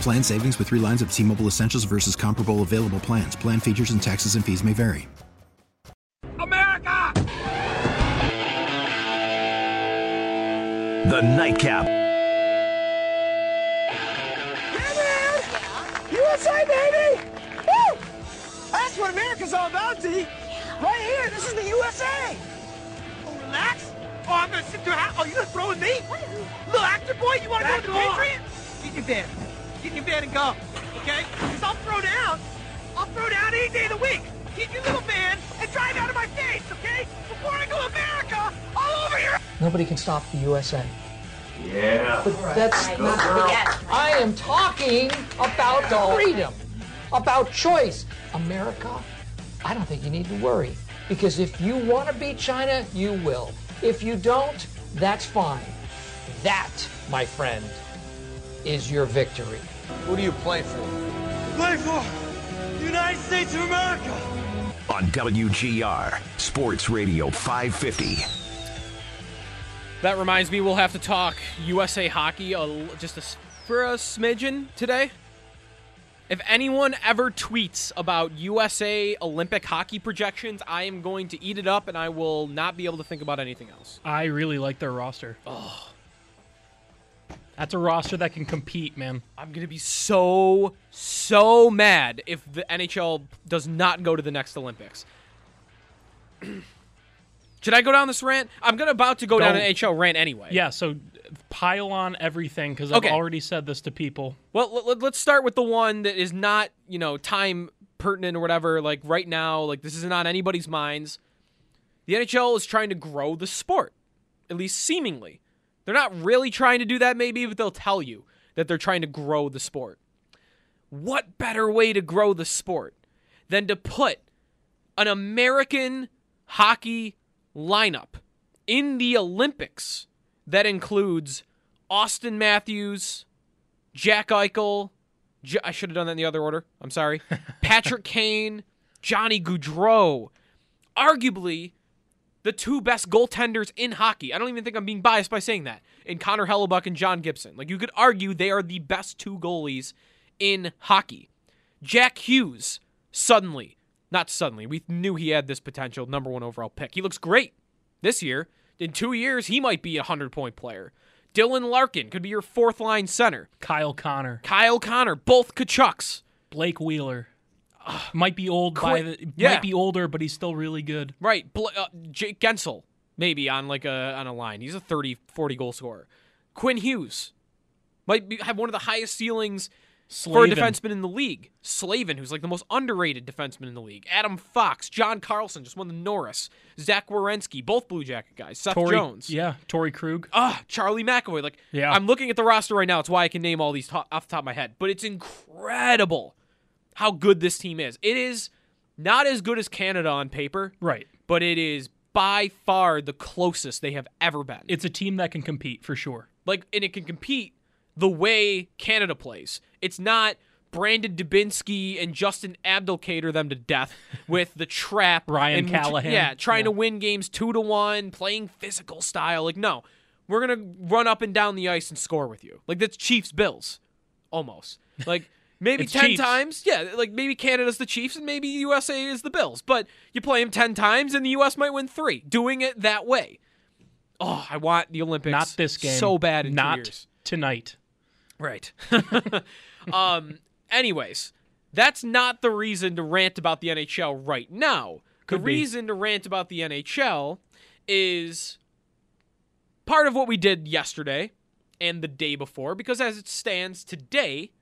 Plan savings with three lines of T Mobile Essentials versus comparable available plans. Plan features and taxes and fees may vary. America! The Nightcap. USA, baby! Woo! That's what America's all about, D. Right here, this is the USA. Oh, relax. Oh, I'm gonna sit there. Oh, you gonna throw with me? Little actor boy, you wanna go to the Patriots? Get in your van. Get in your van and go. Okay? Because I'll throw down. I'll throw down any day of the week. Get your little van and drive out of my face, okay? Before I go America all over here. Nobody can stop the USA. Yeah. But that's not. I am talking about freedom, about choice. America, I don't think you need to worry. Because if you want to beat China, you will. If you don't, that's fine. That, my friend, is your victory. Who do you play for? Play for the United States of America. On WGR, Sports Radio 550. That reminds me, we'll have to talk USA hockey a, just a, for a smidgen today. If anyone ever tweets about USA Olympic hockey projections, I am going to eat it up and I will not be able to think about anything else. I really like their roster. Oh. That's a roster that can compete, man. I'm going to be so, so mad if the NHL does not go to the next Olympics. Should I go down this rant? I'm gonna about to go, down an NHL rant anyway. Yeah, so pile on everything because I've Okay. already said this to people. Well, let- let, let's start with the one that is not, you know, time pertinent or whatever. Like right now, like this isn't on anybody's minds. The NHL is trying to grow the sport, at least seemingly. They're not really trying to do that, maybe, but they'll tell you that they're trying to grow the sport. What better way to grow the sport than to put an American hockey lineup in the Olympics that includes Auston Matthews, Jack Eichel, J- I should have done that in the other order. I'm sorry. Patrick Kane, Johnny Gaudreau, arguably the two best goaltenders in hockey. I don't even think I'm being biased by saying that. In Connor Hellebuyck and John Gibson. Like you could argue they are the best two goalies in hockey. Jack Hughes, suddenly, not suddenly, we knew he had this potential number one overall pick. He looks great this year. In two years, he might be a 100 point player. Dylan Larkin could be your fourth line center. Kyle Connor, Kyle Connor, both Tkachuks. Blake Wheeler. might be old by the, yeah. might be older, but he's still really good. Right. Bl- uh, Jake Guentzel, maybe on like a on a line. He's a 30, 40 goal scorer. Quinn Hughes might be, have one of the highest ceilings for a Slavin. defenseman in the league. Slavin, who's like the most underrated defenseman in the league. Adam Fox, John Carlson just won the Norris. Zach Werenski, both Blue Jacket guys. Seth Torrey, Jones. yeah, Torey Krug. Ah, Charlie McAvoy. Like, Yeah. I'm looking at the roster right now. It's why I can name all these off the top of my head. But it's incredible how good this team is. It is not as good as Canada on paper, Right. but it is by far the closest they have ever been. It's a team that can compete for sure. like, and it can compete the way Canada plays. It's not Brandon Dubinsky and Justin Abdelkader them to death with the trap. Ryan and- Callahan. Yeah, trying to win games two to one, playing physical style. Like, no, we're gonna run up and down the ice and score with you. Like that's Chiefs Bills, almost. Like maybe ten Chiefs. times. Yeah, like maybe Canada's the Chiefs and maybe USA is the Bills. But you play them ten times and the US might win three. Doing it that way. Oh, I want the Olympics. Not this game. So bad in two Not tonight. Right. um. Anyways, that's not the reason to rant about the NHL right now. Could the be. reason to rant about the NHL is part of what we did yesterday and the day before, because as it stands today,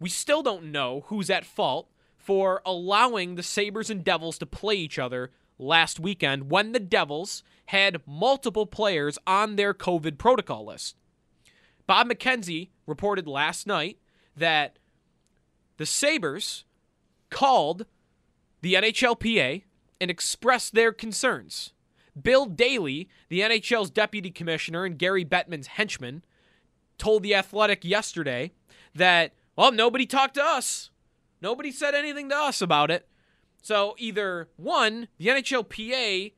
we still don't know who's at fault for allowing the Sabres and Devils to play each other last weekend when the Devils had multiple players on their COVID protocol list. Bob McKenzie reported last night that the Sabres called the NHLPA and expressed their concerns. Bill Daly, the NHL's deputy commissioner and Gary Bettman's henchman, told The Athletic yesterday that, well, nobody talked to us. Nobody said anything to us about it. So either one, the NHLPA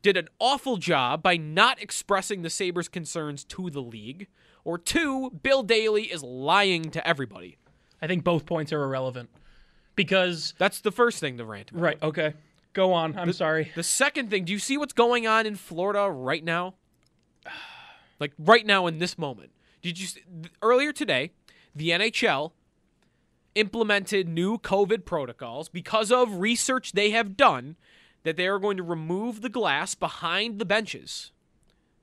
did an awful job by not expressing the Sabres' concerns to the league, or two, Bill Daly is lying to everybody. I think both points are irrelevant because That's the first thing to rant about. right. Okay, go on. I'm sorry. The second thing, do you see what's going on in Florida right now? Like right now in this moment. Did you earlier today, the NHL implemented new COVID protocols because of research they have done that they are going to remove the glass behind the benches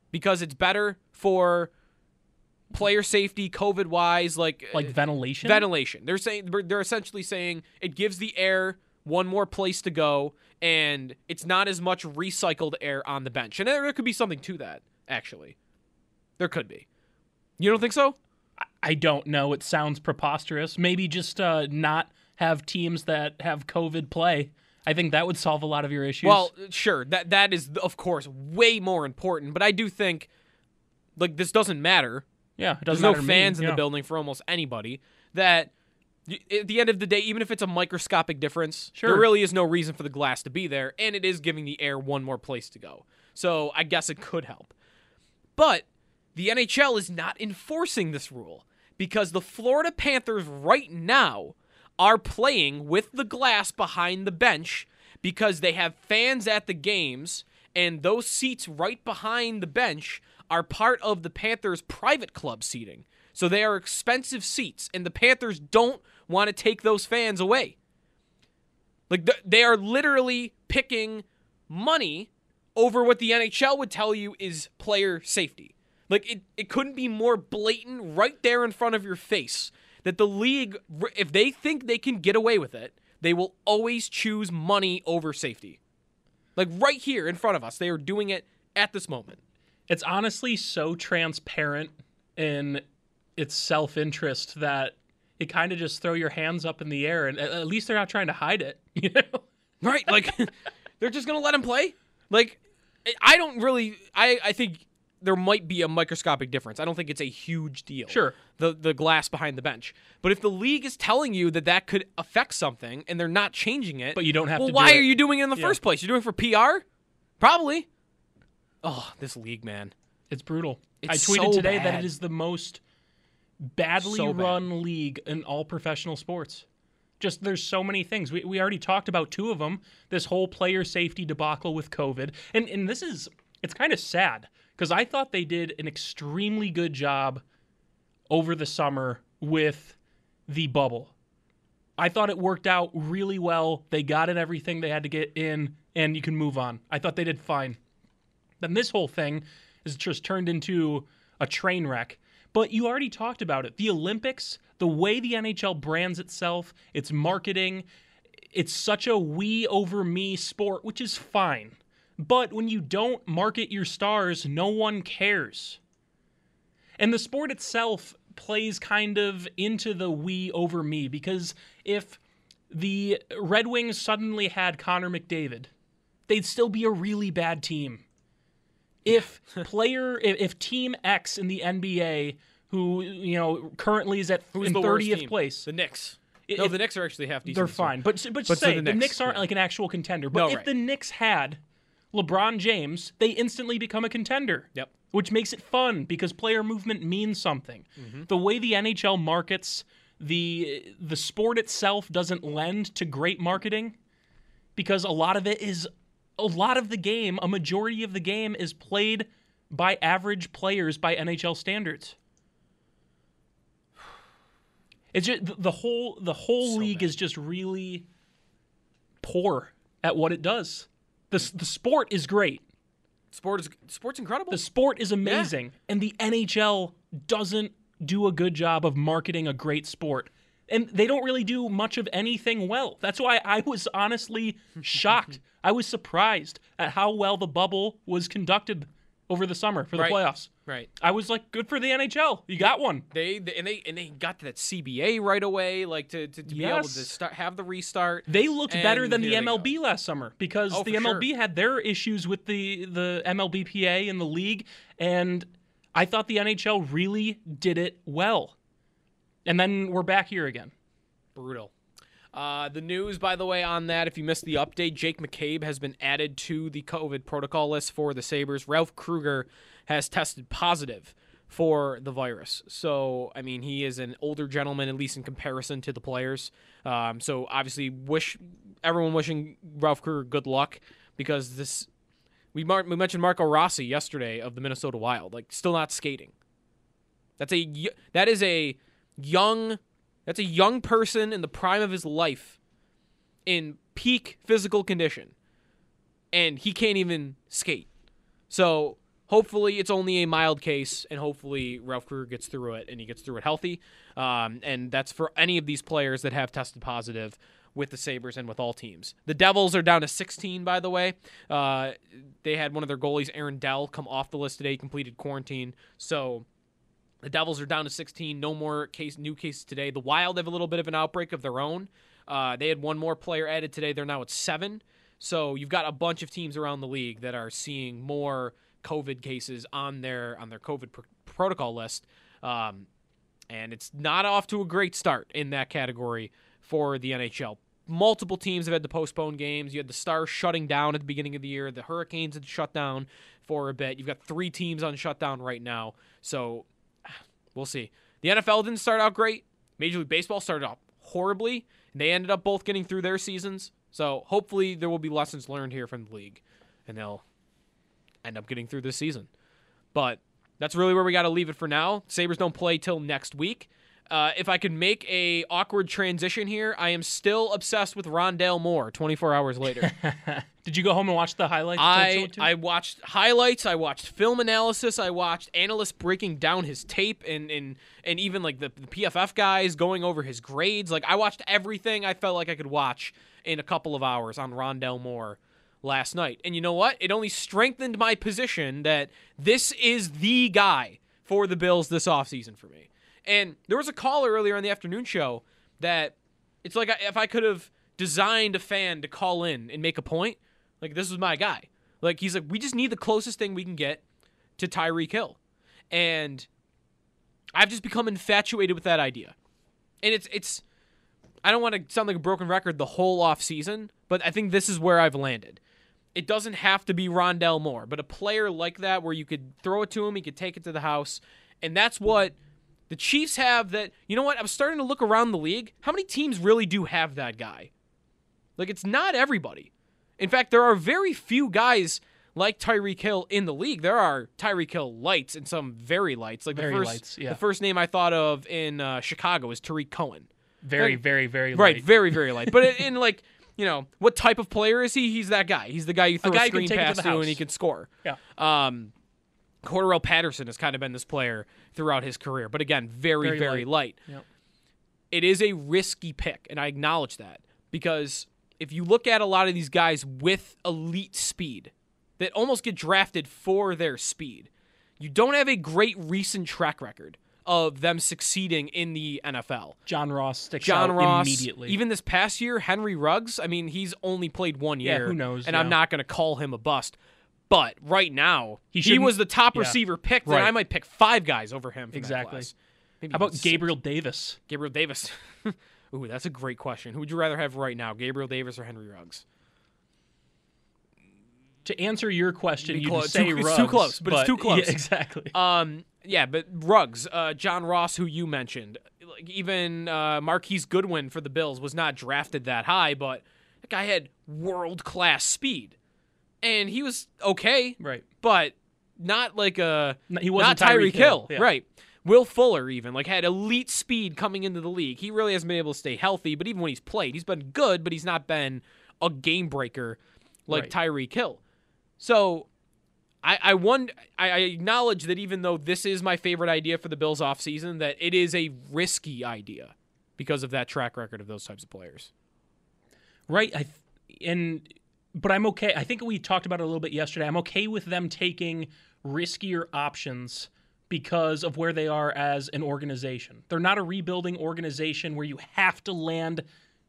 because it's better for player safety COVID wise like Like uh, ventilation. ventilation. They're saying they're- essentially saying it gives the air one more place to go, and it's not as much recycled air on the bench. And there, there could be something to that, actually. There could be. You don't think so? I don't know. It sounds preposterous. Maybe just uh, not have teams that have COVID play. I think that would solve a lot of your issues. Well, sure. That that is of course way more important, but I do think like this doesn't matter. Yeah, it There's no matter to me, fans in yeah. the building for almost anybody. That at the end of the day, even if it's a microscopic difference, there really is no reason for the glass to be there, and it is giving the air one more place to go. So I guess it could help. But the NHL is not enforcing this rule because the Florida Panthers right now are playing with the glass behind the bench because they have fans at the games and those seats right behind the bench are part of the Panthers private club seating. So they are expensive seats and the Panthers don't want to take those fans away. Like they are literally picking money over what the NHL would tell you is player safety. Like it, it couldn't be more blatant right there in front of your face that the league, if they think they can get away with it, they will always choose money over safety. Like right here in front of us, they are doing it at this moment. It's honestly so transparent in its self interest that it kind of just throw your hands up in the air, and at least they're not trying to hide it. You know? Right? Like they're just gonna let him play. Like I- don't really. I I think there might be a microscopic difference. I don't think it's a huge deal. Sure. The the glass behind the bench, but if the league is telling you that that could affect something and they're not changing it, But you don't have well, why it. are you doing it in the Yeah. first place? You're doing it for PR, probably. Oh, this league, man. It's brutal. I tweeted so today that it is the most badly So bad. run league in all professional sports. Just there's so many things. We, we already talked about two of them. This whole player safety debacle with COVID. And and this is it's kind of sad because I thought they did an extremely good job over the summer with the bubble. I thought it worked out really well. They got in everything they had to get in and you can move on. I thought they did fine then this whole thing is just turned into a train wreck. But you already talked about it. The Olympics, the way the NHL brands itself, its marketing, it's such a we over me sport, which is fine. But when you don't market your stars, no one cares. And the sport itself plays kind of into the we over me because if the Red Wings suddenly had Connor McDavid, they'd still be a really bad team if player if, if team X in the NBA who you know currently is at Who's in 30th place The Knicks. If- no, the Knicks are actually half decent. they're fine but but, But say the the Knicks, Knicks, aren't yeah. like an actual contender but No, if right. the Knicks had LeBron James they instantly become a contender Yep. which makes it fun because player movement means something Mm-hmm. the way the NHL markets the the sport itself doesn't lend to great marketing because a lot of it is a lot of the game, a majority of the game is played by average players by NHL standards. It's just the whole the whole So league bad. is just really poor at what it does. The the sport is great. Sport is sport's incredible. The sport is amazing, and the NHL doesn't do a good job of marketing a great sport. And they don't really do much of anything well. That's why I was honestly shocked. I was surprised at how well the bubble was conducted over the summer for the Right. playoffs. right. I was like, good for the NHL. You got one. They, they and they and they got to that CBA right away, like to to, to be able to start have the restart. They looked better than the here they go. MLB last summer because Oh, the MLB sure. had their issues with the the MLBPA and the league, and I thought the NHL really did it well. And then we're back here again. Brutal. Uh, the news, by the way, on that, if you missed the update, Jake McCabe has been added to the COVID protocol list for the Sabres. Ralph Krueger has tested positive for the virus. So, I mean, he is an older gentleman, at least in comparison to the players. Um, so, obviously, wish everyone wishing Ralph Krueger good luck because this. We, mar- we mentioned Marco Rossi yesterday of the Minnesota Wild, like still not skating. That's a that is a young that's a young person in the prime of his life in peak physical condition and he can't even skate. So, hopefully it's only a mild case and hopefully Ralph Krueger gets through it and he gets through it healthy. Um, and that's for any of these players that have tested positive with the Sabres and with all teams. The Devils are down to 16, by the way. Uh, they had one of their goalies, Aaron Dell, come off the list today, completed quarantine. So, the Devils are down to 16. No more case new cases today. The Wild have a little bit of an outbreak of their own. Uh, they had one more player added today. They're now at seven. So you've got a bunch of teams around the league that are seeing more COVID cases on their on their COVID pr- protocol list, um, and it's not off to a great start in that category for the NHL. Multiple teams have had to postpone games. You had the Stars shutting down at the beginning of the year. The Hurricanes had shut down for a bit. You've got three teams on shutdown right now. So we'll see. The NFL didn't start out great. Major League Baseball started off horribly. And they ended up both getting through their seasons. So hopefully there will be lessons learned here from the league, and they'll end up getting through this season. But that's really where we got to leave it for now. Sabres don't play till next week. Uh, if I could make a awkward transition here, I am still obsessed with Rondale Moore. 24 hours later. Did you go home and watch the highlights? I? I watched highlights. I watched film analysis. I watched analysts breaking down his tape and and and even like the, the PFF guys going over his grades. Like I watched everything I felt like I could watch in a couple of hours on Rondale Moore last night. And you know what? It only strengthened my position that this is the guy for the Bills this offseason for me. And there was a caller earlier on the afternoon show that it's like if I could have designed a fan to call in and make a point, like this was my guy. Like he's like, we just need the closest thing we can get to Tyreek Hill, and I've just become infatuated with that idea. And it's it's, I don't want to sound like a broken record the whole off season, but I think this is where I've landed. It doesn't have to be Rondale Moore, but a player like that where you could throw it to him, he could take it to the house, and that's what the Chiefs have. That you know what? I'm starting to look around the league. How many teams really do have that guy? Like it's not everybody. In fact, there are very few guys like Tyreek Hill in the league. There are Tyreek Hill lights and some very lights. Like Very the first, lights, yeah. the first name I thought of in uh, Chicago is Tarik Cohen. very, Like- very, very Right, very very light. But in, in like you know what type of player is he? He's that guy. He's the guy you throw a, guy can screen it to pass to, and he can score. Yeah. Um, Cordarrelle Patterson has kind of been this player throughout his career, but again, very Very very, light. light. Yep. It is a risky pick, and I acknowledge that because if you look at a lot of these guys with elite speed that almost get drafted for their speed, you don't have a great recent track record of them succeeding in the NFL. John Ross sticks John out Ross, immediately. even this past year, Henry Ruggs. I mean, he's only played one year. Yeah, who knows, And I'm not going to call him a bust. But right now, He he, was the top yeah. receiver picked, Right. and I might pick five guys over him. Exactly. How about six. Gabriel Davis? Gabriel Davis. Ooh, that's a great question. Who would you rather have right now, Gabriel Davis or Henry Ruggs? To answer your question, you say too- it's Ruggs, too close, but it's too close. Yeah, exactly. Um, yeah, but Ruggs, uh, John Ross, who you mentioned, like even uh, Marquise Goodwin for the Bills was not drafted that high, but that guy had world class speed, and he was okay, right. but not like a No, he wasn't not Tyreek Hill, yeah. right? Will Fuller even like had elite speed coming into the league. He really hasn't been able to stay healthy, but even when he's played, he's been good, but he's not been a game breaker like Right. Tyreek Hill. So I, I wonder, I, acknowledge that even though this is my favorite idea for the Bills offseason, that it is a risky idea because of that track record of those types of players. Right. I and but I'm okay. I think we talked about it a little bit yesterday. I'm okay with them taking riskier options because of where they are as an organization. They're not a rebuilding organization where you have to land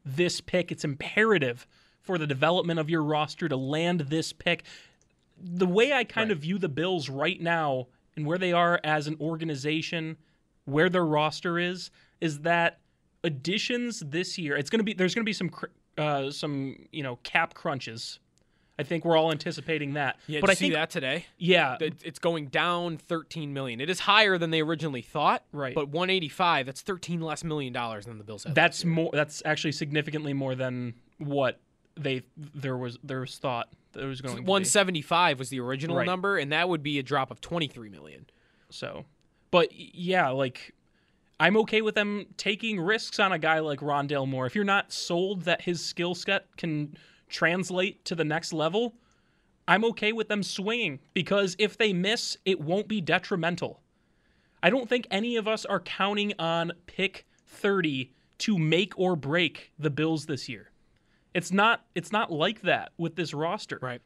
this pick. It's imperative for the development of your roster to land this pick. The way I kind of view the Bills right now and where they are as an organization, where their roster is, is that additions this year. It's going to be there's going to be some cr- uh, some you know cap crunches. I think we're all anticipating that. Yeah, but I see think that today. yeah, It's going down 13 million. It is higher than they originally thought. Right. But 185, that's 13 less million dollars than the Bills had. that's more. That's actually significantly more than what they there was there was thought that it was going to be. 175 was the original Right. number, and that would be a drop of 23 million. So, but yeah, like I'm okay with them taking risks on a guy like Rondale Moore. If you're not sold that his skill set can translate to the next level, I'm okay with them swinging because if they miss, it won't be detrimental. I don't think any of us are counting on pick 30 to make or break the Bills this year. It's not it's not like that with this roster. Right.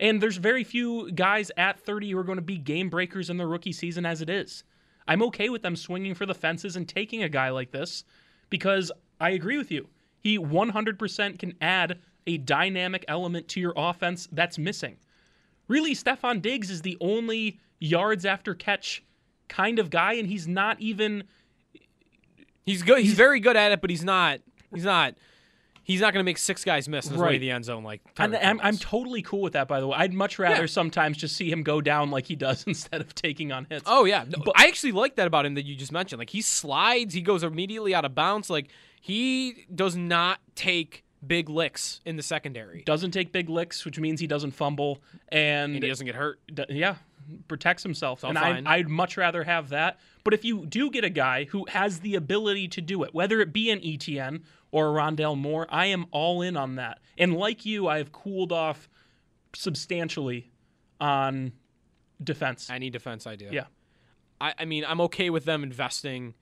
And there's very few guys at 30 who are going to be game breakers in the rookie season as it is. I'm okay with them swinging for the fences and taking a guy like this because I agree with you. He 100% can add a dynamic element to your offense that's missing. Really, Stefon Diggs is the only yards after catch kind of guy, and he's not even He's good. He's, very good at it, but he's not. He's not. He's not going to make six guys miss in way Right. the end zone like. And I'm, I'm totally cool with that, by the way. I'd much rather Yeah. sometimes just see him go down like he does instead of taking on hits. Oh yeah, No, I actually like that about him that you just mentioned. Like he slides, he goes immediately out of bounds. Like he does not take big licks in the secondary, Doesn't take big licks, which means he doesn't fumble, and, and he doesn't get hurt. d- yeah, protects himself. and fine. I, I'd much rather have that. But if you do get a guy who has the ability to do it, whether it be an ETN or Rondale Moore, I am all in on that. And like you, I have cooled off substantially on defense. Any defense idea. Yeah. I, I mean, I'm okay with them investing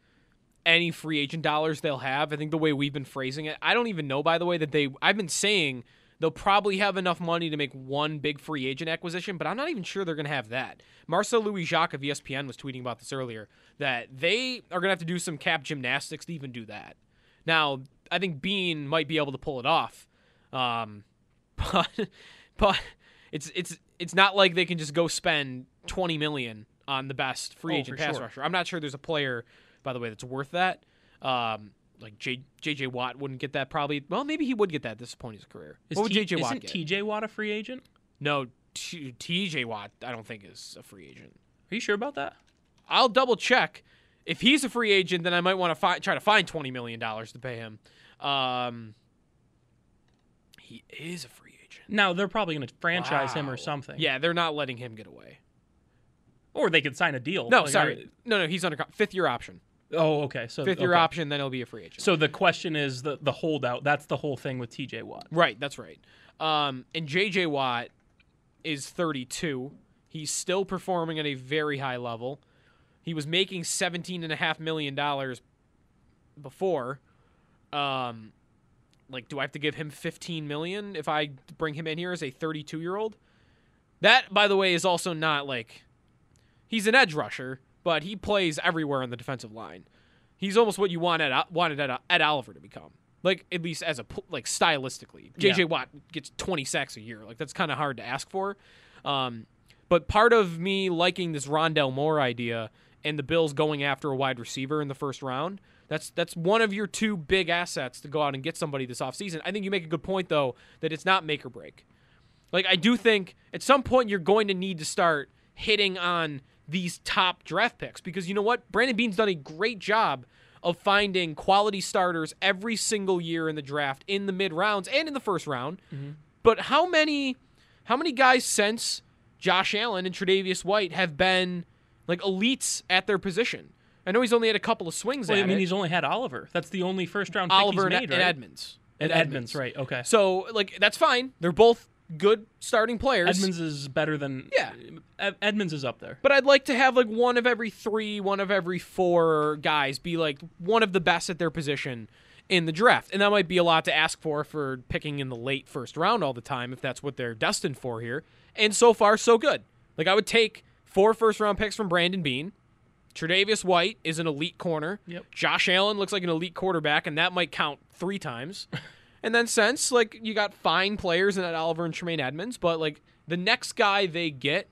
any free agent dollars they'll have. I think the way we've been phrasing it, I don't even know, by the way, that they, I've been saying they'll probably have enough money to make one big free agent acquisition, but I'm not even sure they're going to have that. Marcel Louis Jacques of ESPN was tweeting about this earlier that they are going to have to do some cap gymnastics to even do that. Now, I think Beane might be able to pull it off. Um, but but it's it's it's not like they can just go spend 20 million on the best free Oh, agent pass sure. rusher. I'm not sure there's a player by the way that's worth that. Um, like J, JJ Watt wouldn't get that probably. Well, maybe he would get that at this point in his career. Is what would T- JJ Watt isn't get? TJ Watt a free agent? no, T, TJ Watt I don't think is a free agent. Are you sure about that? I'll double check. If he's a free agent, then I might want to fi- try to find twenty million dollars to pay him. Um, he is a free agent. No, they're probably going to franchise him or something. Yeah, they're not letting him get away. Or they could sign a deal. No, Like, sorry. No, no, he's under fifth year option. Oh, okay. So Fifth year okay. option, then he'll be a free agent. So the question is the the holdout. That's the whole thing with TJ Watt. right, that's right. Um, and JJ Watt is 32. He's still performing at a very high level. He was making 17 and a half million dollars before. Um, like, do I have to give him 15 million if I bring him in here as a 32 year old? That, by the way, is also not like he's an edge rusher, but he plays everywhere on the defensive line. He's almost what you want Ed, wanted Ed, Ed Oliver to become. Like at least as a like stylistically, JJ Yeah. Watt gets 20 sacks a year. Like that's kind of hard to ask for. Um, but part of me liking this Rondale Moore idea and the Bills going after a wide receiver in the first round, that's that's one of your two big assets to go out and get somebody this offseason. I think you make a good point though that it's not make or break. Like I do think at some point you're going to need to start hitting on these top draft picks because you know what? Brandon Beane's done a great job of finding quality starters every single year in the draft in the mid rounds and in the first round. Mm-hmm. But how many how many guys since Josh Allen and Tre'Davious White have been like elites at their position? I know he's only had a couple of swings Well, I mean, it. he's only had Oliver. That's the only first round pick Oliver he's and, made, and right? Edmunds. And Edmunds, right? Okay. So like that's fine. They're both good starting players. Edmunds is better than Yeah. Edmunds is up there. But I'd like to have like one of every three, one of every four guys be like one of the best at their position in the draft. And that might be a lot to ask for for picking in the late first round all the time if that's what they're destined for here. And so far, so good. Like I would take four first round picks from Brandon Beane. Tre'Davious White is an elite corner. Yep. Josh Allen looks like an elite quarterback, and that might count three times. and then since like you got fine players in that Oliver and Tremaine Edmunds, but like the next guy they get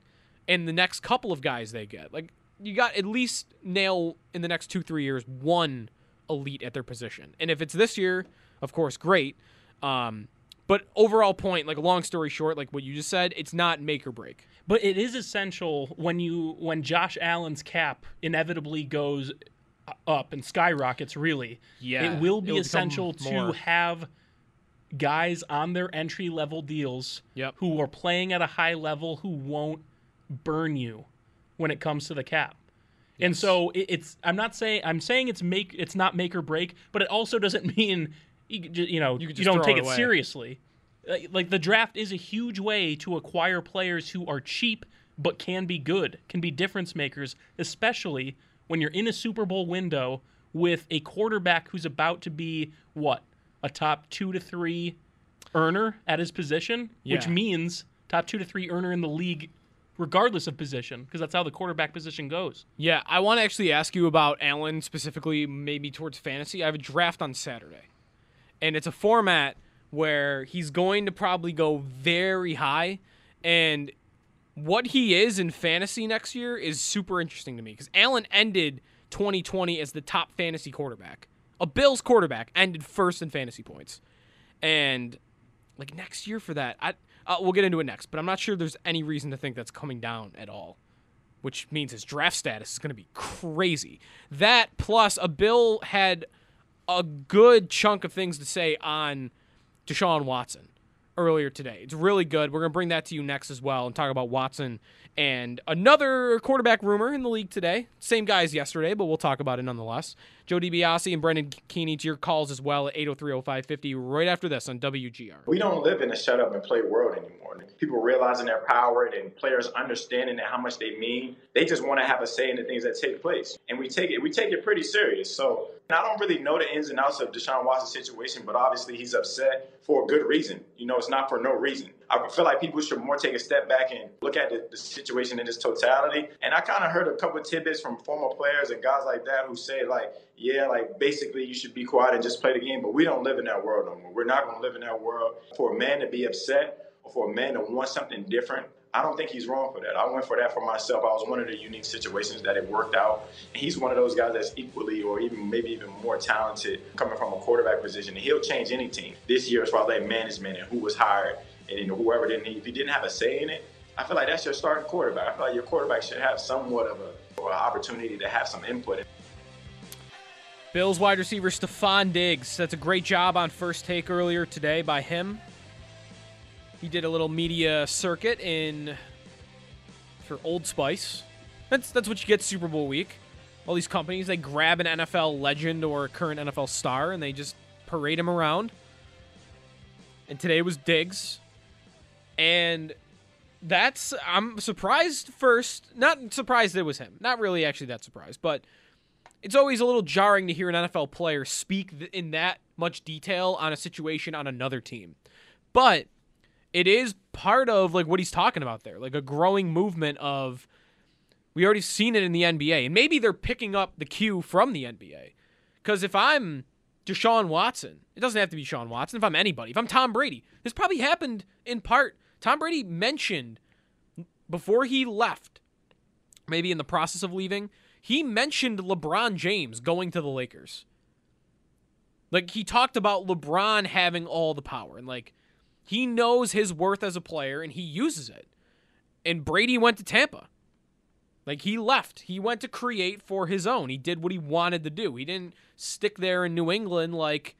and the next couple of guys they get, like you got at least nail in the next two three years one elite at their position. And if it's this year, of course, great. Um, but overall point, like long story short, like what you just said, it's not make or break. But it is essential when you when Josh Allen's cap inevitably goes up and skyrockets. Really, Yeah, it will be essential to have guys on their entry level deals Yep. who are playing at a high level who won't burn you when it comes to the cap. And so it, it's I'm not saying I'm saying it's make it's not make or break, but it also doesn't mean you, you know You you, don't take it it, seriously. Like, like the draft is a huge way to acquire players who are cheap but can be good, can be difference makers, especially when you're in a Super Bowl window with a quarterback who's about to be what a top two to three earner at his position, which means top two to three earner in the league, regardless of position, because that's how the quarterback position goes. Yeah, I want to actually ask you about Allen specifically, maybe towards fantasy. I have a draft on Saturday, and it's a format where he's going to probably go very high, and what he is in fantasy next year is super interesting to me because Allen ended 2020 as the top fantasy quarterback. A Bills quarterback ended first in fantasy points, and like next year for that, I uh, we'll get into it next, but I'm not sure there's any reason to think that's coming down at all which means his draft status is going to be crazy. That plus a Bill had a good chunk of things to say on Deshaun Watson earlier today. It's really good. We're going to bring that to you next as well and talk about Watson and another quarterback rumor in the league today. Same guy as yesterday, but we'll talk about it nonetheless. Joe DiBiase and Brendan Keeney to your calls as well at 8030550 right after this on WGR. We don't live in a shut up and play world anymore. People realizing their power and players understanding how much they mean. They just want to have a say in the things that take place, and we take it we take it pretty serious. So I don't really know the ins and outs of Deshaun Watson's situation, but obviously he's upset for a good reason. You know, it's not for no reason. I feel like people should more take a step back and look at the, the situation in its totality. And I kind of heard a couple tidbits from former players and guys like that who say like, yeah, like basically you should be quiet and just play the game. But we don't live in that world no more. We're not going to live in that world. For a man to be upset or for a man to want something different, I don't think he's wrong for that. I went for that for myself. I was one of the unique situations that it worked out. And he's one of those guys that's equally or even maybe even more talented coming from a quarterback position. And he'll change any team this year as far as like management and who was hired and you know, whoever didn't. If he didn't have a say in it, I feel like that's your starting quarterback. I feel like your quarterback should have somewhat of a or an opportunity to have some input. Bills wide receiver Stefon Diggs. That's a great job on first take earlier today by him. He did a little media circuit in for Old Spice. That's that's what you get Super Bowl week. All these companies they grab an NFL legend or a current NFL star and they just parade him around. And today was Diggs. And that's I'm surprised first, not surprised it was him. Not really actually that surprised, but it's always a little jarring to hear an NFL player speak in that much detail on a situation on another team. But it is part of like what he's talking about there, like a growing movement of we already seen it in the NBA, and maybe they're picking up the cue from the NBA. Because if I'm Deshaun Watson, it doesn't have to be Sean Watson. If I'm anybody, if I'm Tom Brady, this probably happened in part. Tom Brady mentioned before he left, maybe in the process of leaving, he mentioned LeBron James going to the Lakers. Like he talked about LeBron having all the power and like he knows his worth as a player and he uses it. And Brady went to Tampa. Like he left. He went to create for his own. He did what he wanted to do. He didn't stick there in New England like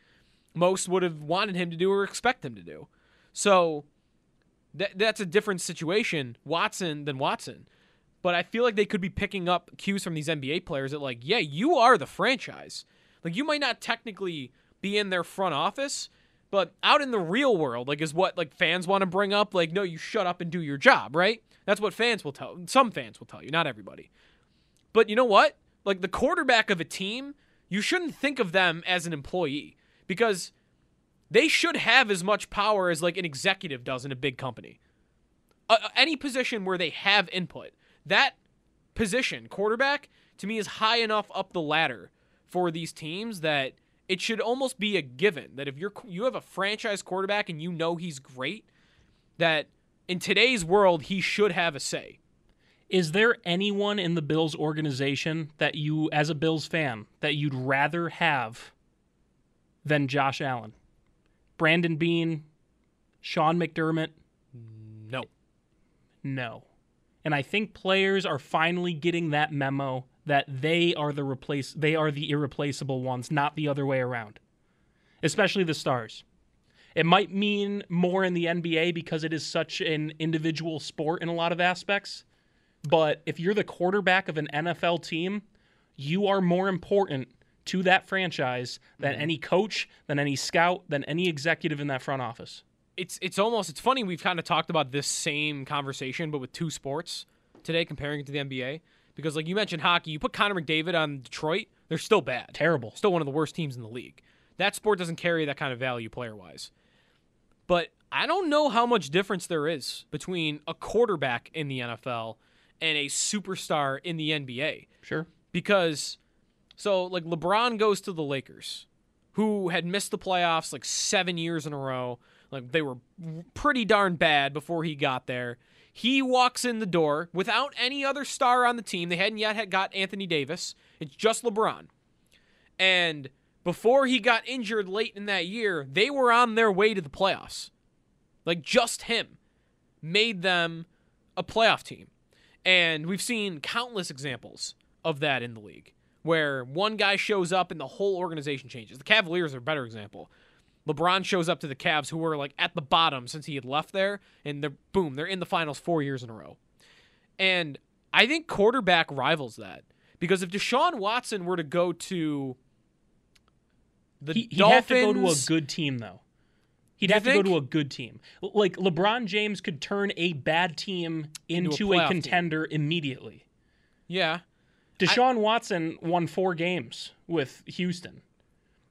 most would have wanted him to do or expect him to do. So that that's a different situation, Watson than Watson. but I feel like they could be picking up cues from these NBA players that like, yeah, you are the franchise. Like you might not technically be in their front office, but out in the real world, like is what like fans want to bring up. Like, no, you shut up and do your job, right? That's what fans will tell. Some fans will tell you, not everybody. But you know what? Like the quarterback of a team, you shouldn't think of them as an employee because they should have as much power as like an executive does in a big company. Uh, any position where they have input, that position, quarterback, to me is high enough up the ladder for these teams that it should almost be a given that if you're you have a franchise quarterback and you know he's great, that in today's world he should have a say. Is there anyone in the Bills organization that you, as a Bills fan, that you'd rather have than Josh Allen? Brandon Beane, Sean McDermott? No. No. And I think players are finally getting that memo that they are the replace they are the irreplaceable ones, not the other way around. Especially the stars. It might mean more in the NBA because it is such an individual sport in a lot of aspects. But if you're the quarterback of an NFL team, you are more important to that franchise than Mm-hmm. any coach, than any scout, than any executive in that front office. It's it's almost it's funny we've kind of talked about this same conversation but with two sports today comparing it to the NBA because like you mentioned hockey, you put Connor McDavid on Detroit, they're still bad. Terrible. Still one of the worst teams in the league. That sport doesn't carry that kind of value player wise. But I don't know how much difference there is between a quarterback in the NFL and a superstar in the NBA. Sure. Because so like LeBron goes to the Lakers, who had missed the playoffs like 7 years in a row. Like they were pretty darn bad before he got there. He walks in the door without any other star on the team. They hadn't yet had got Anthony Davis. It's just LeBron. And before he got injured late in that year, they were on their way to the playoffs. Like just him made them a playoff team. And we've seen countless examples of that in the league where one guy shows up and the whole organization changes. The Cavaliers are a better example. LeBron shows up to the Cavs who were like at the bottom since he had left there and they're boom, they're in the finals 4 years in a row. And I think quarterback rivals that because if Deshaun Watson were to go to the He, he'd Dolphins, have to go to a good team, though. He'd have to think? go to a good team. Like LeBron James could turn a bad team Into a into, a, team. contender immediately. yeah, Deshaun Watson won four games with Houston.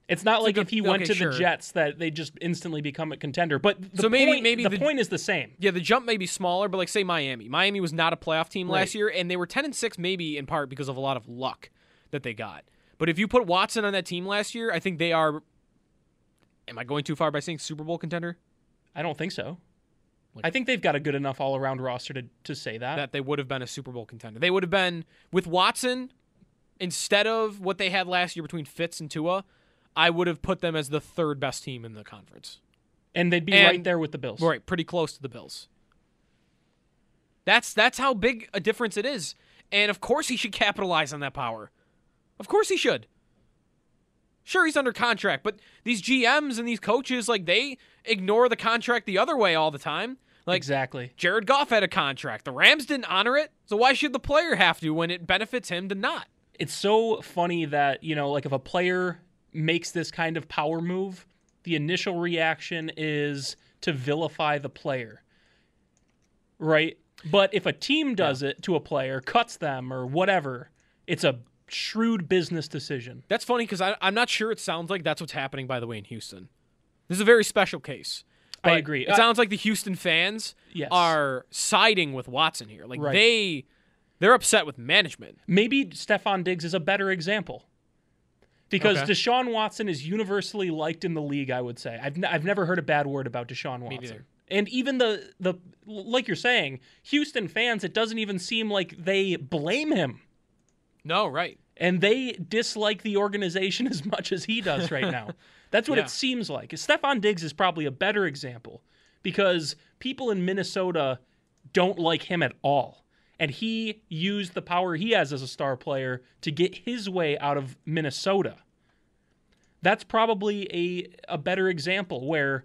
It's not like if he went okay, to sure. the Jets that they just instantly become a contender. But the So maybe- point, maybe the, the- point is the same. Yeah, the jump may be smaller, but like say Miami. Miami was not a playoff team last year, and they were ten and six, maybe in part because of a lot of luck that they got. But if you put Watson on that team last year, I think they are. Am I going too far by saying Super Bowl contender? I don't think so. I think they've got a good enough all around roster to, to say that. That they would have been a Super Bowl contender. They would have been with Watson instead of what they had last year between Fitz and Tua. I would have put them as the third best team in the conference. and they'd be And- right there with the Bills. Right, pretty close to the Bills. That's that's how big a difference it is. And of course he should capitalize on that power. Of course he should. Sure, he's under contract, but these GMs and these coaches, like they ignore the contract the other way all the time. Like exactly. Jared Goff had a contract. The Rams didn't honor it, so why should the player have to when it benefits him to not? It's so funny that, you know, like if a player makes this kind of power move, the initial reaction is to vilify the player. Right? But if a team does it to a player, cuts them or whatever, it's a shrewd business decision. That's funny because I'm not sure it sounds like that's what's happening, by the way, in Houston. This is a very special case. I agree. It I- sounds like the Houston fans Yes. are siding with Watson here. Like Right. they they're upset with management. Maybe Stefon Diggs is a better example. Because Okay. Deshaun Watson is universally liked in the league, I would say. I've, n- I've never heard a bad word about Deshaun Watson. And even the the like you're saying, Houston fans, it doesn't even seem like they blame him. No, right. And they dislike the organization as much as he does right now. That's what Yeah. it seems like. Stefon Diggs is probably a better example because people in Minnesota don't like him at all. And he used the power he has as a star player to get his way out of Minnesota. That's probably a, a better example where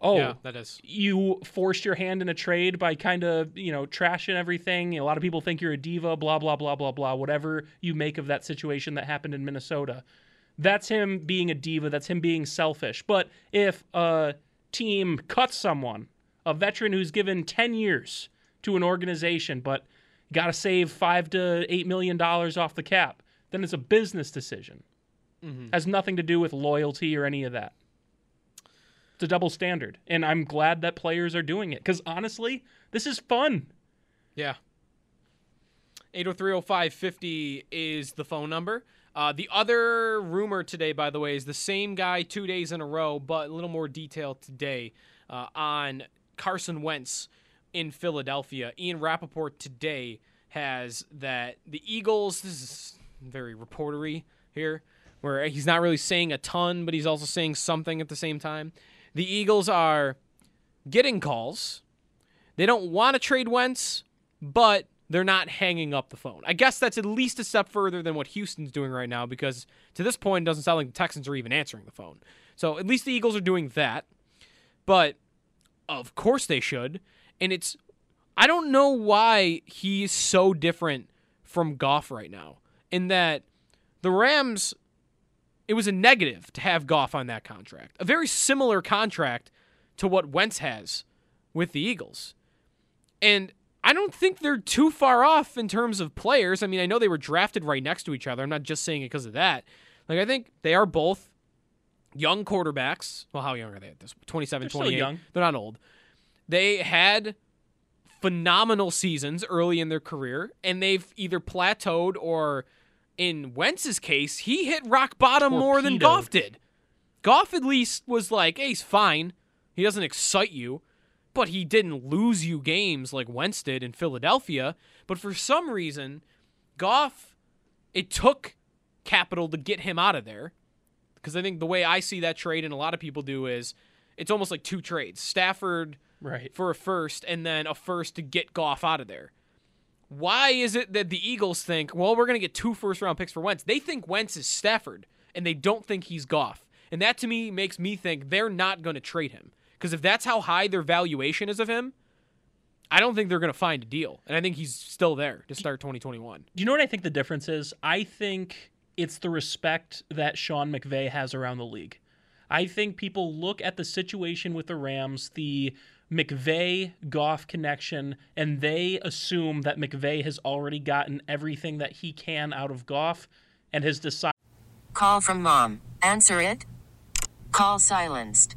oh, Yeah, that is. you forced your hand in a trade by kind of, you know, trashing everything. A lot of people think you're a diva, blah, blah, blah, blah, blah, whatever you make of that situation that happened in Minnesota. That's him being a diva. That's him being selfish. But if a team cuts someone, a veteran who's given 10 years to an organization, but got to save five to eight million dollars off the cap, then it's a business decision. Mm-hmm. Has nothing to do with loyalty or any of that. It's a double standard. And I'm glad that players are doing it because honestly, this is fun. Yeah. 8030550 is the phone number. Uh, the other rumor today, by the way, is the same guy two days in a row, but a little more detail today uh, on Carson Wentz in Philadelphia. Ian Rapoport today has that the Eagles, this is very reportery here, where he's not really saying a ton, but he's also saying something at the same time. The Eagles are getting calls. They don't want to trade Wentz, but they're not hanging up the phone. I guess that's at least a step further than what Houston's doing right now because to this point it doesn't sound like the Texans are even answering the phone. So at least the Eagles are doing that. But of course they should. And it's I don't know why he's so different from Goff right now. In that the Rams it was a negative to have Goff on that contract. A very similar contract to what Wentz has with the Eagles. And I don't think they're too far off in terms of players. I mean, I know they were drafted right next to each other. I'm not just saying it because of that. Like, I think they are both young quarterbacks. Well, how young are they at this? 27, They're still 28. young. They're not old. They had phenomenal seasons early in their career, and they've either plateaued or, in Wentz's case, he hit rock bottom more than Torpedoed. Goff did. Goff at least was like, hey, he's fine. He doesn't excite you, but he didn't lose you games like Wentz did in Philadelphia. But for some reason, Goff, it took capital to get him out of there. Because I think the way I see that trade, and a lot of people do, is it's almost like two trades Stafford Right. for a first, and then a first to get Goff out of there. Why is it that the Eagles think, well, we're going to get two first round picks for Wentz? They think Wentz is Stafford, and they don't think he's Goff. And that to me makes me think they're not going to trade him. Because if that's how high their valuation is of him, I don't think they're going to find a deal. And I think he's still there to start 2021. Do you know what I think the difference is? I think it's the respect that Sean McVay has around the league. I think people look at the situation with the Rams, the McVay Goff connection, and they assume that McVay has already gotten everything that he can out of Goff and has decided. Call from mom. Answer it. Call silenced.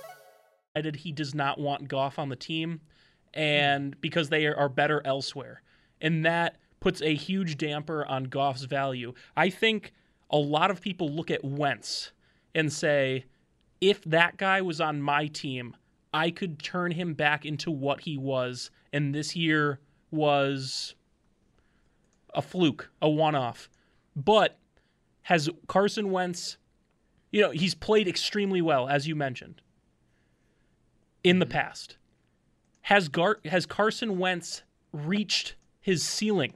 He does not want Goff on the team, and because they are better elsewhere. and that puts a huge damper on Goff's value. I think a lot of people look at Wentz and say, if that guy was on my team, I could turn him back into what he was, and this year was a fluke, a one off. But has Carson Wentz, you know, he's played extremely well, as you mentioned, in the mm-hmm. past. Has, Gar- has Carson Wentz reached his ceiling?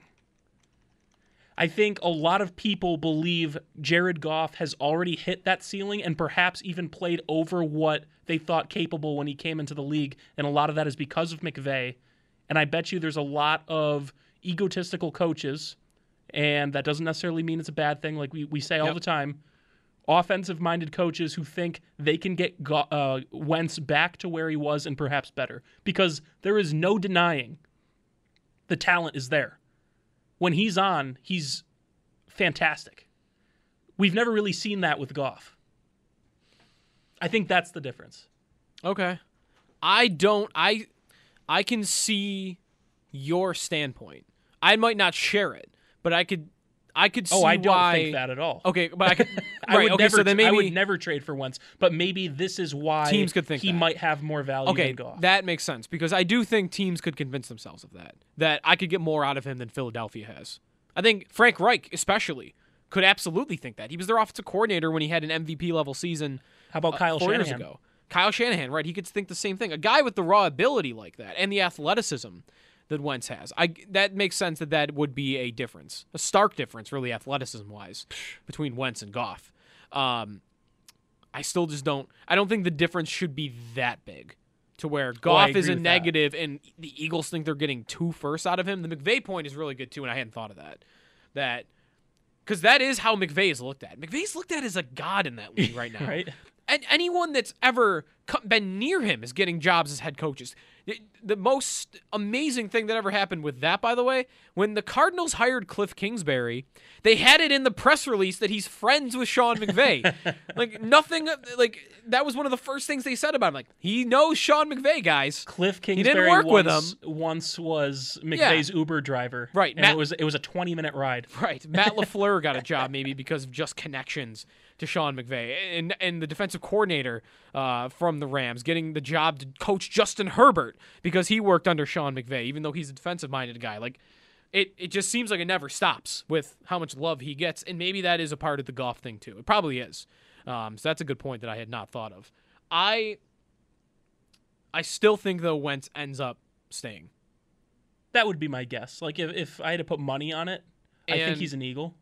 I think a lot of people believe Jared Goff has already hit that ceiling and perhaps even played over what they thought capable when he came into the league. And a lot of that is because of McVay. And I bet you there's a lot of egotistical coaches, and that doesn't necessarily mean it's a bad thing, like we, we say all Yep. the time. Offensive minded coaches who think they can get uh, Wentz back to where he was and perhaps better because there is no denying the talent is there. When he's on, he's fantastic. We've never really seen that with Goff. I think that's the difference. Okay. I don't I I can see your standpoint. I might not share it, but I could I could see Oh, I don't why think that at all. Okay, but I could I right, would okay, never. so then maybe I would never trade for once. but maybe this is why teams could think he that. might have more value Okay, that makes sense because I do think teams could convince themselves of that. That I could get more out of him than Philadelphia has. I think Frank Reich, especially, could absolutely think that. He was their offensive coordinator when he had an MVP level season. How about uh, Kyle four years Shanahan? ago? Kyle Shanahan, right? He could think the same thing. A guy with the raw ability like that and the athleticism that Wentz has. I that makes sense that that would be a difference, a stark difference, really, athleticism wise, between Wentz and Goff. Um, I still just don't. I don't think the difference should be that big, to where Oh, Goff is a negative and the Eagles think they're getting two firsts out of him. The McVay point is really good too, and I hadn't thought of that. That because that is how McVay is looked at. McVay's looked at as a god in that league right now. Right. And anyone that's ever been near him is getting jobs as head coaches. The- most amazing thing that ever happened with that, by the way, when the Cardinals hired Cliff Kingsbury, they had it in the press release that he's friends with Sean McVay. like nothing, like that was one of the first things they said about him. Like he knows Sean McVay, guys. Cliff Kingsbury He didn't work with him. once was McVay's Uber driver. Right, And Matt- it was it was a 20 minute ride. Right. Matt LaFleur got a job maybe because of just connections to Sean McVay. And and the defensive coordinator uh, from the Rams getting the job to coach Justin Herbert because he worked under Sean McVay, even though he's a defensive minded guy. Like it, it just seems like it never stops with how much love he gets. And maybe that is a part of the Goff thing too. It probably is. Um, so that's a good point that I had not thought of. I I still think though Wentz ends up staying. That would be my guess. Like if, if I had to put money on it, I think he's an Eagle.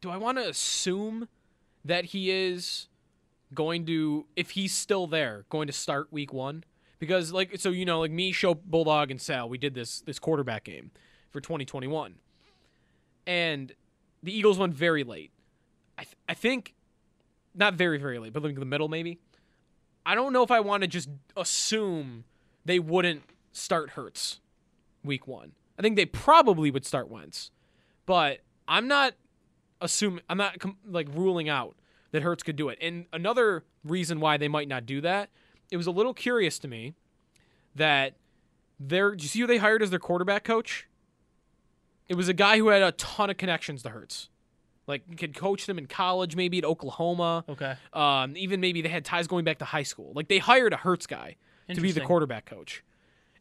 do I want to assume that he is going to, if he's still there, going to start week one? Because like, so you know, like me, Show Bulldog, and Sal, we did this this quarterback game for 2021, and the Eagles went very late. I th- I think not very very late, but like in the middle maybe. I don't know if I want to just assume they wouldn't start Hurts week one. I think they probably would start Wentz, but I'm not assuming I'm not like ruling out that Hurts could do it. And another reason why they might not do that, it was a little curious to me that they're. Do you see who they hired as their quarterback coach? It was a guy who had a ton of connections to Hurts. Like could coach them in college, maybe at Oklahoma. Okay. Um, even maybe they had ties going back to high school. Like they hired a Hurts guy to be the quarterback coach.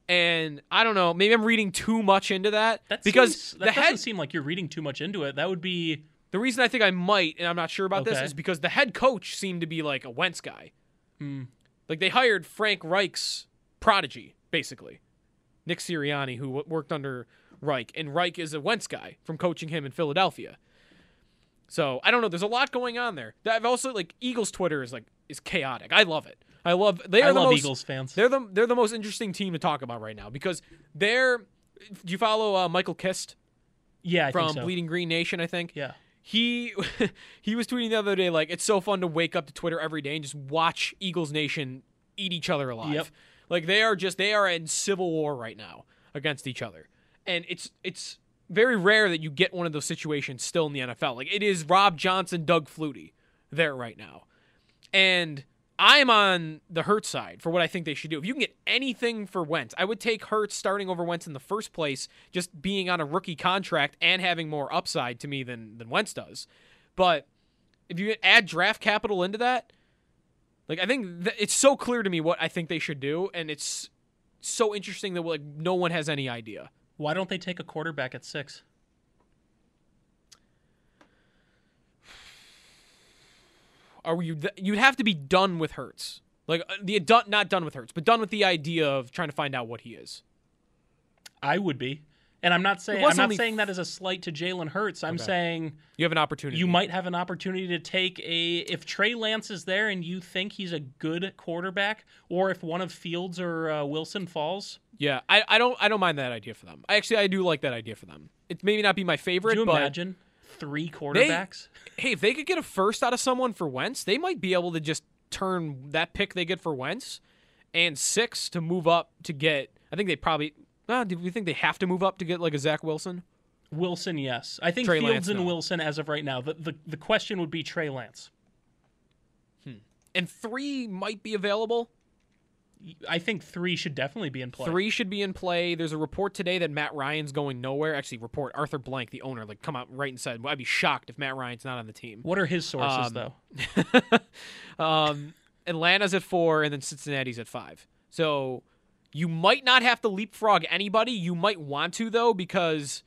And I don't know, maybe I'm reading too much into that, That because seems- that doesn't head seem like you're reading too much into it. That would be the reason I think I might, and I'm not sure about this, is because the head coach seemed to be like a Wentz guy. Hmm. Like they hired Frank Reich's prodigy, basically, Nick Sirianni, who w- worked under Reich, and Reich is a Wentz guy from coaching him in Philadelphia. So I don't know. There's a lot going on there. I've also like Eagles Twitter is like is chaotic. I love it. I love they are I the love most, Eagles fans. They're the they're the most interesting team to talk about right now because they're. Do you follow uh, Michael Kist? Yeah, I from think so. Bleeding Green Nation, I think. Yeah. He he was tweeting the other day like it's so fun to wake up to Twitter every day and just watch Eagles Nation eat each other alive. Yep. Like they are just they are in civil war right now against each other. And it's it's very rare that you get one of those situations still in the NFL. Like it is Rob Johnson, Doug Flutie there right now. And I'm on the Hurts side for what I think they should do. If you can get anything for Wentz, I would take Hurts starting over Wentz in the first place, just being on a rookie contract and having more upside to me than than Wentz does. But if you add draft capital into that, like I think th- it's so clear to me what I think they should do, and it's so interesting that like no one has any idea. Why don't they take a quarterback at six? Are you? You'd have to be done with Hurts, like uh, the done, not done with Hurts, but done with the idea of trying to find out what he is. I would be. And I'm not saying I'm not saying that as a slight to Jalen Hurts. I'm Okay. saying You have an opportunity. you might have an opportunity to take a if Trey Lance is there and you think he's a good quarterback, or if one of Fields or uh, Wilson falls. Yeah, I, I don't I don't mind that idea for them. I actually I do like that idea for them. It maybe not be my favorite, Could you imagine three they- quarterbacks? hey, if they could get a first out of someone for Wentz, they might be able to just turn that pick they get for Wentz and six to move up to get. I think they probably. Uh, do we think they have to move up to get like a Zach Wilson? Wilson, yes. I think Trey Fields Lance, and no. Wilson as of right now. The, the the question would be Trey Lance. Hmm. And three might be available. I think three should definitely be in play. Three should be in play. There's a report today that Matt Ryan's going nowhere. Actually, report Arthur Blank, the owner, like come out right and said, "I'd be shocked if Matt Ryan's not on the team." What are his sources Um, though? um, Atlanta's at four, and then Cincinnati's at five. So you might not have to leapfrog anybody. You might want to though, because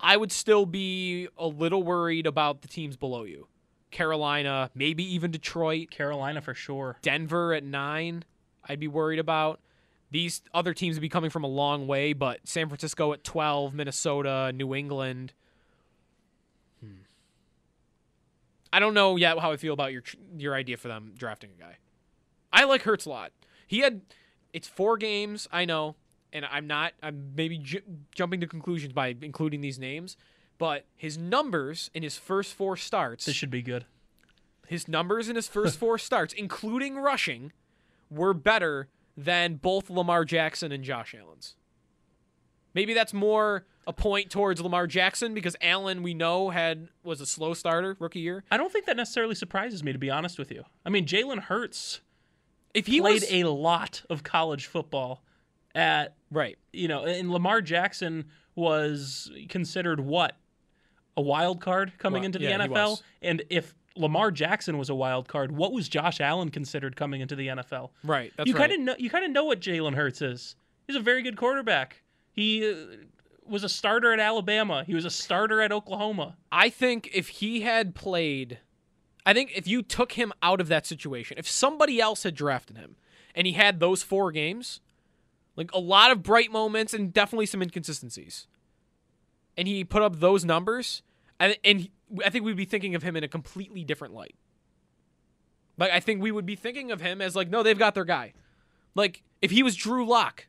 I would still be a little worried about the teams below you. Carolina, maybe even Detroit, Carolina for sure. Denver at nine. I'd be worried about. These other teams would be coming from a long way, but San Francisco at 12, Minnesota, New England. Hmm. I don't know yet how I feel about your your idea for them drafting a guy. I like Hurts a lot. He had it's four games, I know, and I'm not I'm maybe ju- jumping to conclusions by including these names, but his numbers in his first four starts This should be good. his numbers in his first four starts, including rushing, were better than both Lamar Jackson and Josh Allen's. Maybe that's more a point towards Lamar Jackson because Allen we know had was a slow starter rookie year. I don't think that necessarily surprises me, to be honest with you. I mean, Jalen Hurts If he played was a lot of college football at right, you know, and Lamar Jackson was considered what a wild card coming Well, into the yeah, NFL. And if Lamar Jackson was a wild card, what was Josh Allen considered coming into the NFL? right, that's you kind of know you kind of know what Jalen Hurts is. He's a very good quarterback. He uh, was a starter at Alabama. He was a starter at Oklahoma. I think if he had played, I think if you took him out of that situation, if somebody else had drafted him and he had those four games, like a lot of bright moments and definitely some inconsistencies, and he put up those numbers, and, and he- I think we'd be thinking of him in a completely different light. Like, I think we would be thinking of him as like, no, they've got their guy. Like, if he was Drew Lock,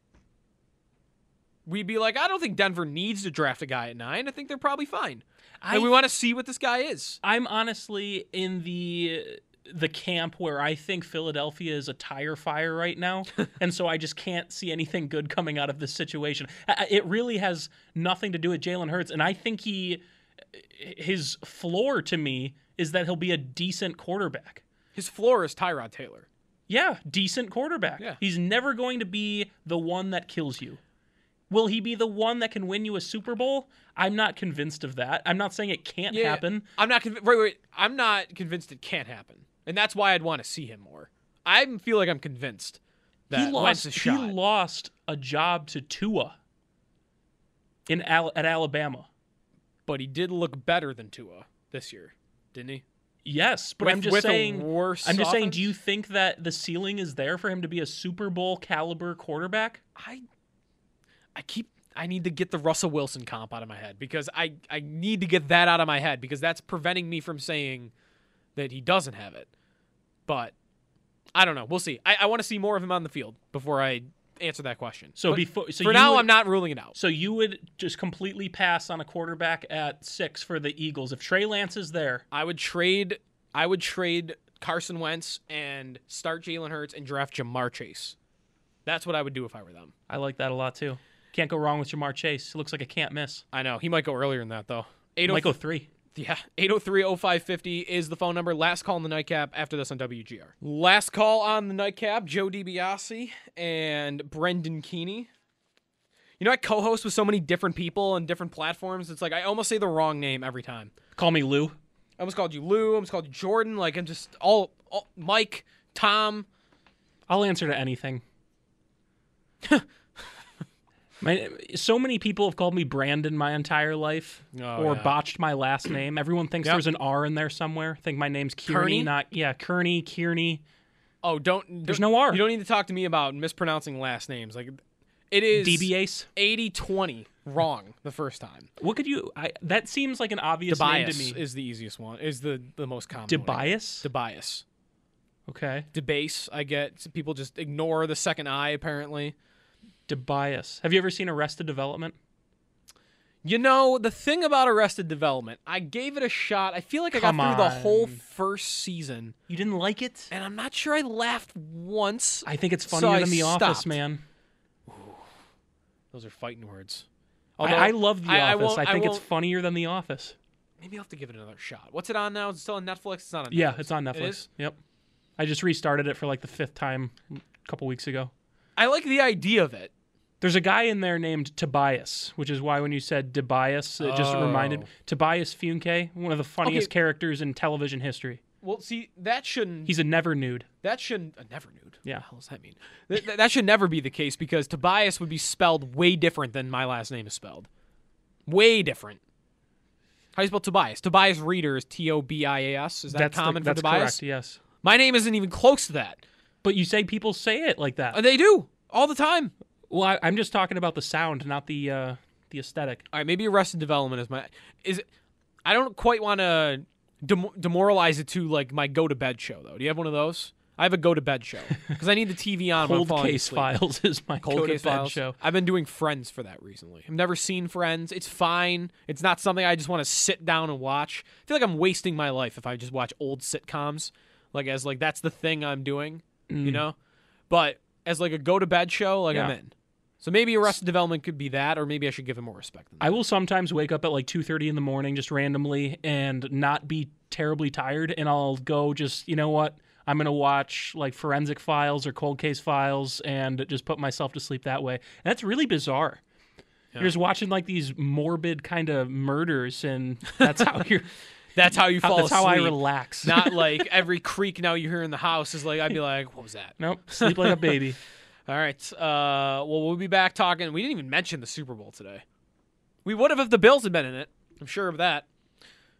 we'd be like, I don't think Denver needs to draft a guy at nine. I think they're probably fine. I- and we want to see what this guy is. I'm honestly in the the camp where I think Philadelphia is a tire fire right now, and so I just can't see anything good coming out of this situation. It really has nothing to do with Jalen Hurts, and I think he his floor to me is that he'll be a decent quarterback. His floor is Tyrod Taylor. Yeah, decent quarterback. Yeah. He's never going to be the one that kills you. Will he be the one that can win you a Super Bowl? I'm not convinced of that. I'm not saying it can't Yeah, happen. I'm not conv- wait, wait. I'm not convinced it can't happen, and that's why I'd want to see him more. I feel like I'm convinced that he lost. He lost a job to Tua in Al- at Alabama. But he did look better than Tua this year, didn't he? Yes, but With- I'm just saying. worse I'm just saying. Do you think that the ceiling is there for him to be a Super Bowl caliber quarterback? I I keep I need to get the Russell Wilson comp out of my head because I I need to get that out of my head because that's preventing me from saying that he doesn't have it. But I don't know. We'll see. I, I want to see more of him on the field before I answer that question. So But before, so for now, would- I'm not ruling it out. So you would just completely pass on a quarterback at six for the Eagles if Trey Lance is there. I would trade. I would trade Carson Wentz and start Jalen Hurts and draft Ja'Marr Chase. That's what I would do if I were them. I like that a lot too. Can't go wrong with Ja'Marr Chase. Looks like a can't miss. I know he might go earlier than that though. Oh he might go three. Yeah, 803-0550 is the phone number. Last call on the nightcap after this on WGR. Last call on the nightcap, Joe DiBiase and Brendan Keeney. You know, I co-host with so many different people and different platforms. It's like I almost say the wrong name every time. Call me Lou. I almost called you Lou. I almost called you Jordan. Like I'm just all, all Mike, Tom. I'll answer to anything. my, so many people have called me Brandon my entire life, Oh, or yeah. botched my last name. Everyone thinks Yep. there's an R in there somewhere. Think my name's Kearney, Kearney? not yeah, Kearney, Kearney. Oh, don't. There's don't- no R. You don't need to talk to me about mispronouncing last names. Like it is DBAce? 80-20 wrong the first time. What could you? I, that seems like an obvious name to Debias me. is the easiest one. Is the the most common. Debias? Debias. Okay. Debase. I get people just ignore the second I apparently. Debias. Have you ever seen Arrested Development? You know, the thing about Arrested Development, I gave it a shot. I feel like I got Come through the whole first season. You didn't like it? And I'm not sure I laughed once. I think it's so funnier I than The Office, stopped. man. Those are fighting words. I, I love The I- I Office. I, I think it's funnier than The Office. Maybe I'll have to give it another shot. What's it on now? Is it still on Netflix? It's not on Netflix. Yeah, it's on Netflix. is? Yep. I just restarted it for like the fifth time a couple weeks ago. I like the idea of it. There's a guy in there named Tobias, which is why when you said Tobias, it just reminded Oh. Tobias Funke, one of the funniest Okay. characters in television history. Well, see, that shouldn't. He's a never nude. That shouldn't. A never nude. Yeah. What the hell does that mean? Th- th- that should never be the case because Tobias would be spelled way different than my last name is spelled. Way different. How do you spell Tobias? Tobias Reader is T O B I A S. Is that that's the- common that's for Tobias? correct. Yes. My name isn't even close to that. But you say people say it like that. Uh, They do all the time. Well, I, I'm just talking about the sound, not the uh, the aesthetic. All right, maybe Arrested Development is my is. It, I don't quite want to dem- demoralize it to like my go to bed show though. Do you have one of those? I have a go to bed show because I need the TV on. when I'm Cold Case asleep. Files is my Cold Case Files show. I've been doing Friends for that recently. I've never seen Friends. It's fine. It's not something I just want to sit down and watch. I feel like I'm wasting my life if I just watch old sitcoms. Like as like that's the thing I'm doing, you Mm. know. But as like a go to bed show, like I'm in. So maybe Arrested Development could be that, or maybe I should give him more respect. Than that. I will sometimes wake up at like 2:30 in the morning just randomly and not be terribly tired and I'll go just, you know what? I'm going to watch like Forensic Files or Cold Case Files and just put myself to sleep that way. And that's really bizarre. You're just watching like these morbid kind of murders and that's how you're That's how you fall that's how I relax. Not like every creak now you hear in the house is like I'd be like, what was that? Nope, sleep like a baby. All right. Uh, well, we'll be back talking. We didn't even mention the Super Bowl today. We would have if the Bills had been in it. I'm sure of that.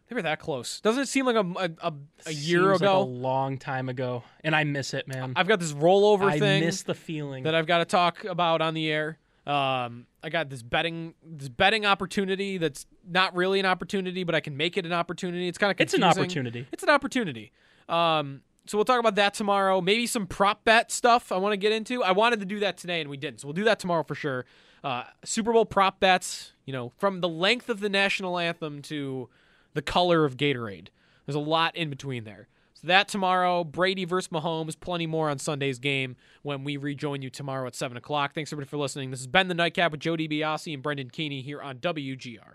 They were that close. Doesn't it seem like a, a, a, a year Seems like ago? a long time ago and I miss it, man. I've got this rollover thing. I miss the feeling. that I've got to talk about on the air. Um, I got this betting this betting opportunity that's not really an opportunity, but I can make it an opportunity. It's kind of It's an opportunity. It's an opportunity. Um, so we'll talk about that tomorrow. Maybe some prop bet stuff I want to get into. I wanted to do that today and we didn't, so we'll do that tomorrow for sure. Uh, Super Bowl prop bets. You know, from the length of the national anthem to the color of Gatorade. There's a lot in between there. So that tomorrow, Brady versus Mahomes, plenty more on Sunday's game when we rejoin you tomorrow at 7 o'clock. Thanks everybody for listening. This has been The Nightcap with Joe DiBiase and Brendan Keeney here on WGR.